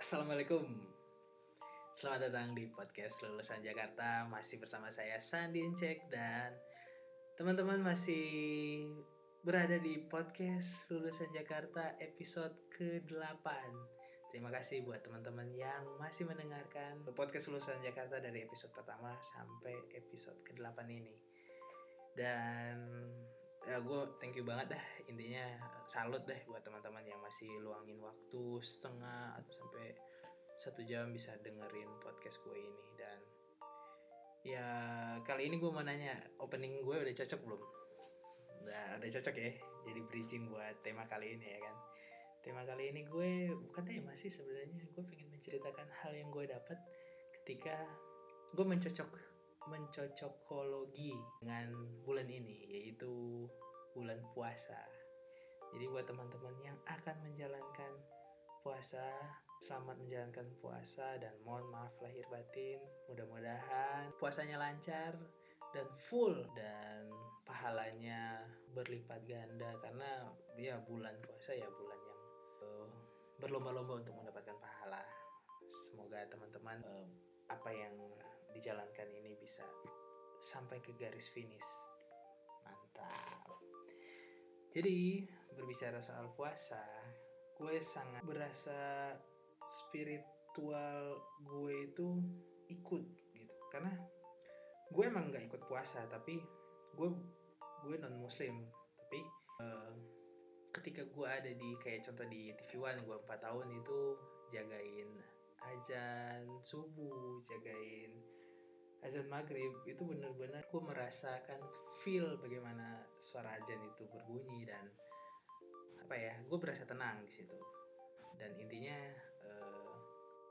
Assalamualaikum. Selamat datang di podcast Lulusan Jakarta. Masih bersama saya Sandi Cek Dan teman-teman masih berada di podcast Lulusan Jakarta episode ke-8 Terima kasih buat teman-teman yang masih mendengarkan podcast Lulusan Jakarta dari episode pertama sampai episode ke-8 ini. Dan ya gue thank you banget dah. Intinya salut deh buat teman-teman yang masih luangin waktu setengah atau sampai satu jam bisa dengerin podcast gue ini. Dan ya kali ini gue mau nanya opening gue udah cocok belum? Udah udah cocok ya jadi bridging buat tema kali ini ya kan? Tema kali ini gue bukan tema sih sebenarnya. Gue pengen menceritakan hal yang gue dapat ketika gue mencocok mencocokologi dengan bulan ini yaitu bulan puasa. Jadi buat teman-teman yang akan menjalankan puasa, selamat menjalankan puasa dan mohon maaf lahir batin. Mudah-mudahan puasanya lancar dan full dan pahalanya berlipat ganda karena ya bulan puasa ya bulan yang uh, berlomba-lomba untuk mendapatkan pahala. Semoga teman-teman uh, apa yang dijalankan ini bisa sampai ke garis finish. Mantap. Jadi, berbicara soal puasa, gue sangat berasa spiritual gue itu ikut gitu. Karena gue emang nggak ikut puasa, tapi gue gue non muslim. Tapi uh, ketika gue ada di kayak contoh di TV One gue 4 tahun itu jagain azan subuh jagain azan maghrib itu benar-benar aku merasakan feel bagaimana suara azan itu berbunyi dan apa ya gue berasa tenang di situ. Dan intinya uh,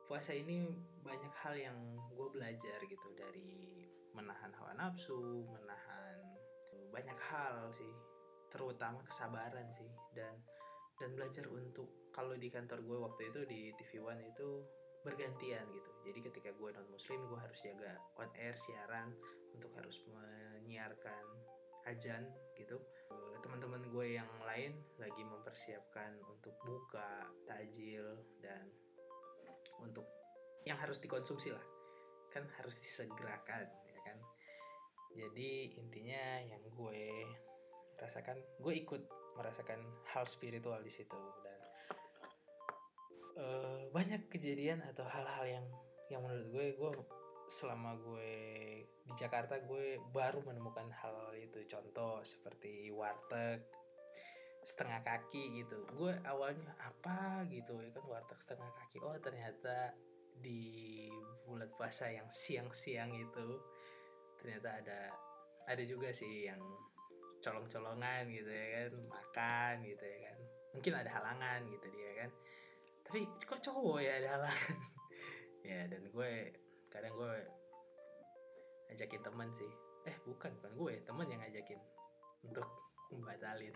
puasa ini banyak hal yang gue belajar gitu dari menahan hawa nafsu menahan banyak hal sih terutama kesabaran sih. Dan dan belajar untuk kalau di kantor gue waktu itu di TV One itu bergantian gitu. Jadi ketika gue non muslim gue harus jaga on air siaran untuk harus menyiarkan ajan gitu. Eh, teman-teman gue yang lain lagi mempersiapkan untuk buka tajil dan untuk yang harus dikonsumsi lah. Kan harus disegerakan ya kan? Jadi intinya yang gue rasakan gue ikut merasakan hal spiritual di situ uh, banyak kejadian atau hal-hal yang yang menurut gue gue selama gue di Jakarta gue baru menemukan hal itu. Contoh seperti warteg setengah kaki gitu. Gue awalnya apa? gitu ya kan warteg setengah kaki. Oh ternyata di bulan puasa yang siang-siang itu ternyata ada ada juga sih yang colong-colongan gitu ya kan makan gitu ya kan. Mungkin ada halangan gitu dia kan tapi kok cowok ya ada ya dan gue kadang gue ajakin teman sih. Eh bukan bukan gue teman yang ngajakin untuk membatalin.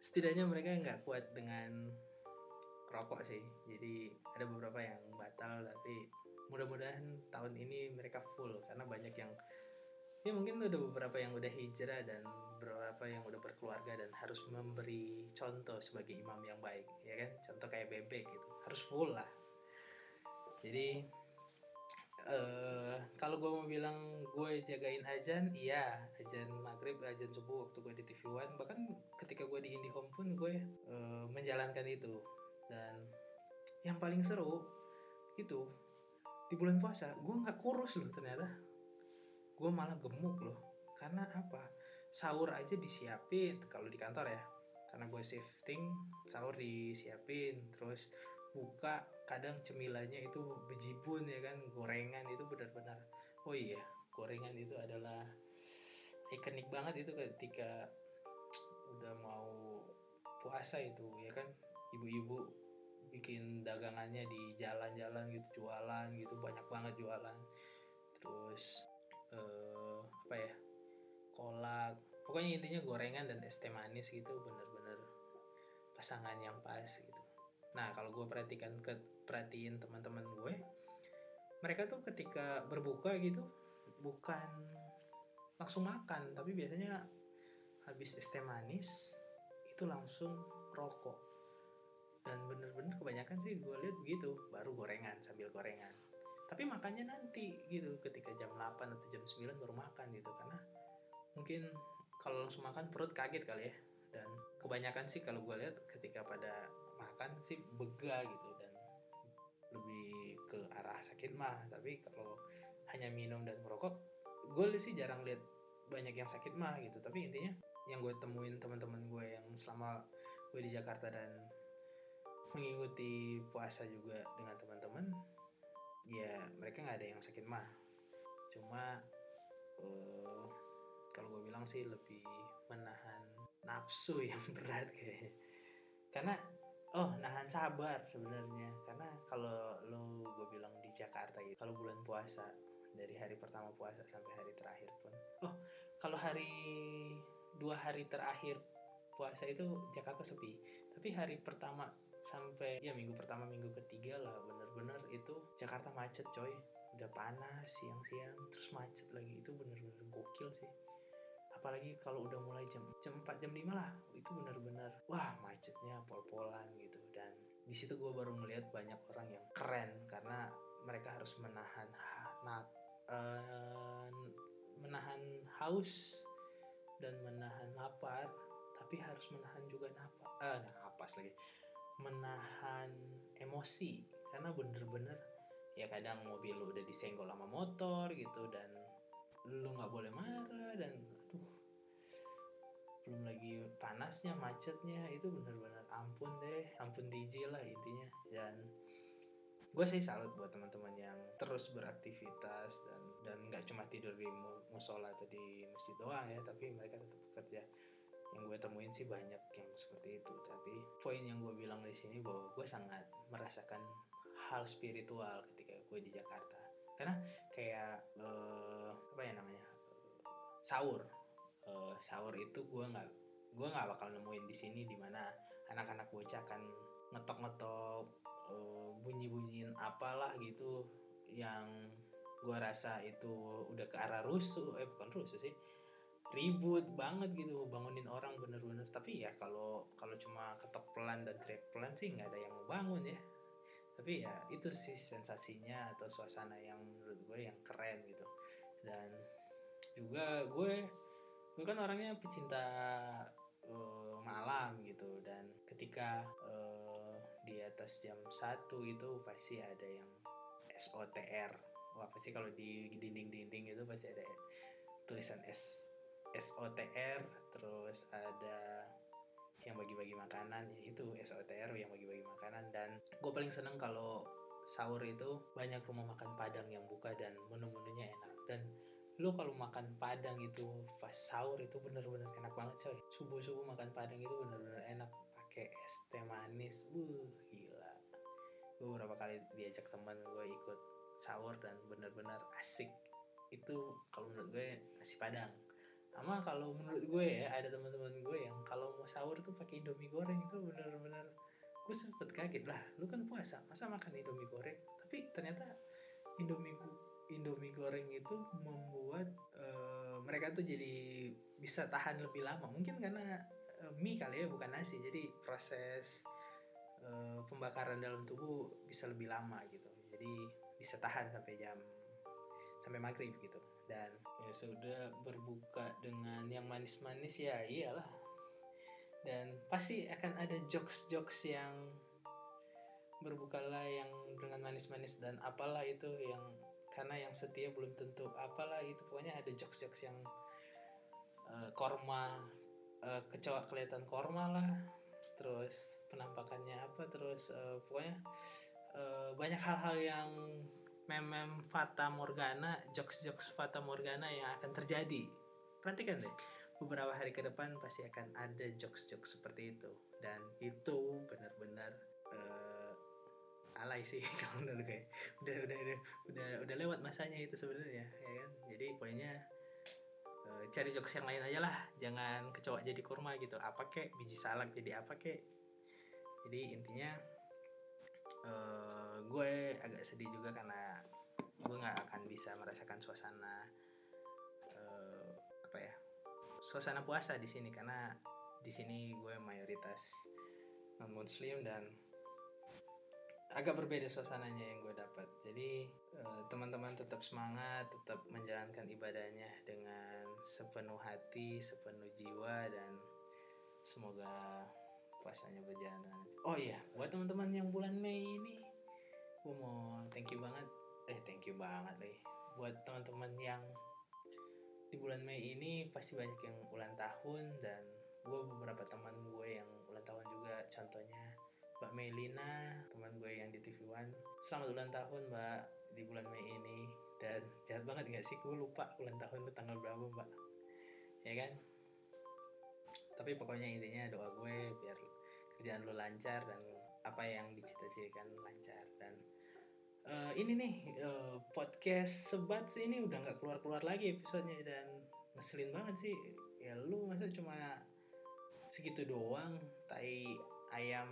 Setidaknya mereka nggak kuat dengan rokok sih. Jadi ada beberapa yang batal tapi mudah-mudahan tahun ini mereka full karena banyak yang ya mungkin udah beberapa yang udah hijrah dan beberapa yang udah berkeluarga dan harus memberi contoh sebagai imam yang baik ya kan? Contoh kayak bebek gitu. Harus full lah. Jadi uh, kalau gue mau bilang gue jagain ajan iya. Ajan maghrib ajan subuh waktu gue di TV One. Bahkan ketika gue di IndiHome pun gue uh, menjalankan itu. Dan yang paling seru itu di bulan puasa gue nggak kurus loh ternyata gue malah gemuk loh. Karena apa? Sahur aja disiapin kalau di kantor ya. Karena gue shifting sahur disiapin terus buka kadang cemilannya itu bejibun ya kan gorengan itu benar-benar. Oh iya gorengan itu adalah ikonik banget itu ketika udah mau puasa itu ya kan? Ibu-ibu bikin dagangannya di jalan-jalan gitu jualan gitu banyak banget jualan. Terus uh, apa ya kolak. Pokoknya intinya gorengan dan es teh manis gitu bener-bener pasangan yang pas gitu. Nah kalau gue perhatikan ke perhatiin teman-teman gue mereka tuh ketika berbuka gitu bukan langsung makan tapi biasanya habis es teh manis itu langsung rokok. Dan bener-bener kebanyakan sih gue lihat begitu baru gorengan sambil gorengan tapi makannya nanti gitu. Ketika jam 8 atau jam 9 baru makan gitu. Karena mungkin kalau langsung makan perut kaget kali ya. Dan kebanyakan sih kalau gue lihat ketika pada makan sih bega gitu. Dan lebih ke arah sakit mah. Tapi kalau hanya minum dan merokok gue sih jarang lihat banyak yang sakit mah gitu. Tapi intinya yang gue temuin teman-teman gue yang selama gue di Jakarta dan mengikuti puasa juga dengan teman-teman ya mereka nggak ada yang sakit mah. Cuma uh, kalau gue bilang sih lebih menahan nafsu yang berat kayak. Karena oh nahan sabar sebenarnya. Karena kalau lo gue bilang di Jakarta gitu kalau bulan puasa dari hari pertama puasa sampai hari terakhir pun. Oh kalau hari dua hari terakhir puasa itu Jakarta sepi. Tapi hari pertama sampai ya minggu pertama minggu ketiga lah bener-bener itu Jakarta macet coy. Udah panas siang-siang terus macet lagi. Itu bener-bener gokil sih. Apalagi kalau udah mulai jam jam 4 jam 5 lah itu benar-benar wah macetnya pol-polan gitu. Dan di situ gue baru melihat banyak orang yang keren karena mereka harus menahan nah, uh, menahan haus dan menahan lapar tapi harus menahan juga napas uh, napas lagi menahan emosi. Karena bener-bener ya kadang mobil lu udah disenggol sama motor gitu dan lu nggak boleh marah dan belum lagi panasnya macetnya itu benar-benar ampun deh ampun DJ lah intinya. Dan gue sih salut buat teman-teman yang terus beraktivitas dan dan nggak cuma tidur di musola atau di masjid doang ya tapi mereka tetap gue temuin sih banyak yang seperti itu. Tapi poin yang gue bilang di sini bahwa gue sangat merasakan hal spiritual ketika gue di Jakarta. Karena kayak uh, apa ya namanya sahur. Uh, sahur itu gue nggak gue nggak bakal nemuin di sini di mana anak-anak bocah akan ngetok-ngetok uh, bunyi-bunyiin apalah gitu yang gue rasa itu udah ke arah rusuh. Eh bukan rusuh sih ribut banget gitu bangunin orang bener-bener. Tapi ya kalau kalau cuma ketok pelan dan teriak pelan sih nggak ada yang mau bangun ya. Tapi ya itu sih sensasinya atau suasana yang menurut gue yang keren gitu. Dan juga gue gue kan orangnya pecinta uh, malam gitu. Dan ketika uh, di atas jam satu itu pasti ada yang SOTR wah pasti kalau di dinding-dinding itu pasti ada tulisan S SOTR terus ada yang bagi-bagi makanan itu SOTR yang bagi-bagi makanan dan gue paling seneng kalau sahur itu banyak rumah makan padang yang buka dan menu-menunya enak. Dan lu kalau makan padang itu pas sahur itu bener-bener enak banget coy. Subuh subuh makan padang itu bener-bener enak pakai es teh manis. Uh gila. Gue beberapa kali diajak teman gue ikut sahur dan bener-bener asik. Itu kalau menurut gue nasi padang sama kalau menurut gue ya ada teman-teman gue yang kalau mau sahur tuh pakai indomie goreng itu bener-bener gue sempet kaget lah lu kan puasa masa makan indomie goreng tapi ternyata indomie Indomie goreng itu membuat uh, mereka tuh jadi bisa tahan lebih lama. Mungkin karena uh, mie kali ya bukan nasi. Jadi proses uh, pembakaran dalam tubuh bisa lebih lama gitu. Jadi bisa tahan sampai jam sampai maghrib gitu. Dan ya sudah berbuka dengan yang manis-manis ya iyalah. Dan pasti akan ada jokes-jokes yang berbukalah yang dengan manis-manis dan apalah itu yang karena yang setia belum tentu apalah itu pokoknya ada jokes-jokes yang uh, korma uh, kecoa kelihatan korma lah terus penampakannya apa terus uh, pokoknya uh, banyak hal-hal yang mem-mem fata morgana jokes-jokes fata morgana yang akan terjadi. Perhatikan deh beberapa hari ke depan pasti akan ada jokes-jokes seperti itu. Dan itu benar-benar uh, alay sih kalau menurut gue. Udah udah udah udah udah lewat masanya itu sebenarnya ya kan? Jadi pokoknya uh, cari jokes yang lain aja lah. Jangan kecoa jadi kurma gitu. Apa kek? Biji salak jadi apa kek? Jadi intinya uh, gue agak sedih juga karena gue nggak akan bisa merasakan suasana uh, apa ya suasana puasa di sini karena di sini gue mayoritas non muslim dan agak berbeda suasananya yang gue dapat. Jadi uh, teman-teman tetap semangat tetap menjalankan ibadahnya dengan sepenuh hati sepenuh jiwa dan semoga puasanya berjalan oh iya buat teman-teman yang bulan Mei ini gue mau thank you banget eh thank you banget deh buat teman-teman yang di bulan Mei ini pasti banyak yang ulang tahun dan gue beberapa teman gue yang ulang tahun juga. Contohnya Mbak Melina teman gue yang di TV One. Selamat ulang tahun Mbak di bulan Mei ini. Dan jahat banget gak sih? Gue lupa ulang tahun lu tanggal berapa Mbak. Ya kan? Tapi pokoknya intinya doa gue biar kerjaan lu lancar dan apa yang dicita-citakan lancar. Dan ini nih uh, podcast sebat sih ini udah nggak keluar-keluar lagi episodenya dan ngeselin banget sih. Ya lu masa cuma segitu doang tai ayam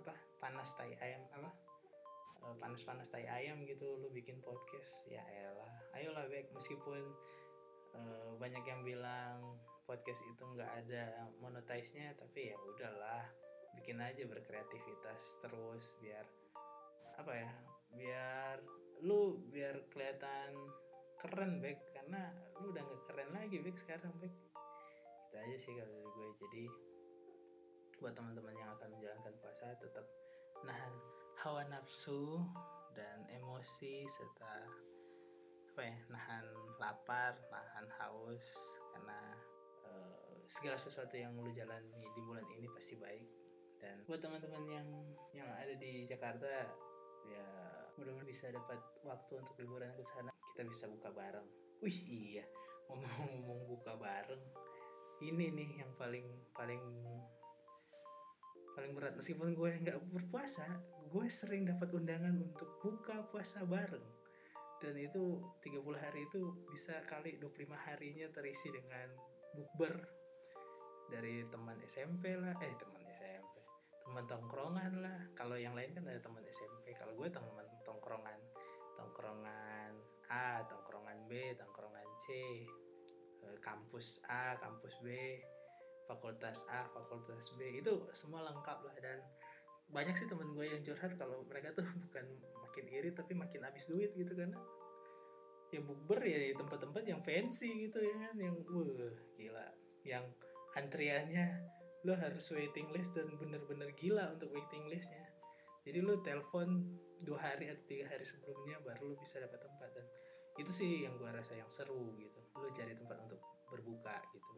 apa panas tai ayam apa? Uh, panas-panas tai ayam gitu lu bikin podcast ya elah ayolah baik meskipun uh, banyak yang bilang podcast itu nggak ada monetize-nya tapi ya udahlah bikin aja berkreativitas terus biar apa ya biar lu biar kelihatan keren baik karena lu udah gak keren lagi baik sekarang baik itu aja sih kalau dari gue. Jadi buat teman-teman yang akan menjalankan puasa tetap nahan hawa nafsu dan emosi serta apa ya nahan lapar nahan haus. Karena uh, segala sesuatu yang lu jalani di bulan ini pasti baik. Dan buat teman-teman yang yang ada di Jakarta ya mudah-mudahan bisa dapat waktu untuk liburan ke sana. Kita bisa buka bareng. Wih iya. Ngomong-ngomong buka bareng ini nih yang paling paling paling berat. Meskipun gue nggak berpuasa gue sering dapat undangan untuk buka puasa bareng. Dan itu 30 hari itu bisa kali 25 harinya terisi dengan bukber dari teman SMP lah eh teman teman tongkrongan lah. Kalau yang lain kan ada teman SMP kalau gue teman tongkrongan tongkrongan A tongkrongan B tongkrongan C eh, kampus A kampus B fakultas A fakultas B. Itu semua lengkap lah dan banyak sih teman gue yang curhat kalau mereka tuh bukan makin iri tapi makin habis duit gitu kan. Ya bukber ya tempat-tempat yang fancy gitu ya kan yang wah gila. Yang antriannya lo harus waiting list dan bener-bener gila untuk waiting listnya. Jadi lo telepon dua hari atau tiga hari sebelumnya baru lo bisa dapat tempat dan itu sih yang gue rasa yang seru gitu. Lo cari tempat untuk berbuka gitu.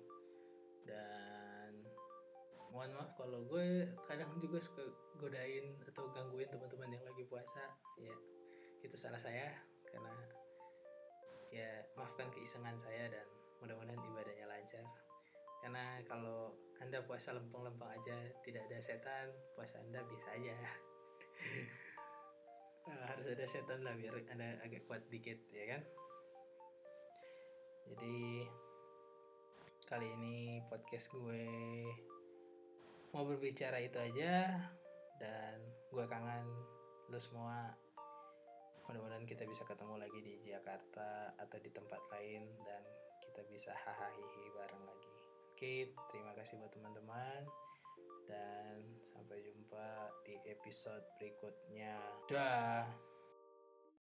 Dan mohon maaf kalau gue kadang juga suka godain atau gangguin teman-teman yang lagi puasa. Ya itu salah saya karena ya maafkan keisengan saya dan mudah-mudahan ibadahnya lancar karena kalau anda puasa lempeng-lempeng aja tidak ada setan puasa anda biasa aja. Nah, harus ada setan lah biar anda agak kuat dikit ya kan? Jadi kali ini podcast gue mau berbicara itu aja dan gue kangen lo semua. Mudah-mudahan kita bisa ketemu lagi di Jakarta atau di tempat lain dan kita bisa hahaha bareng lagi Oke, terima kasih buat teman-teman dan sampai jumpa di episode berikutnya. Dah.